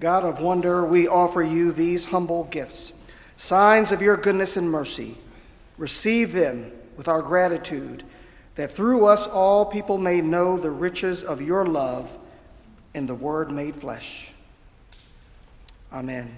God of wonder, we offer you these humble gifts, signs of your goodness and mercy. Receive them with our gratitude, that through us all people may know the riches of your love in the Word made flesh. Amen.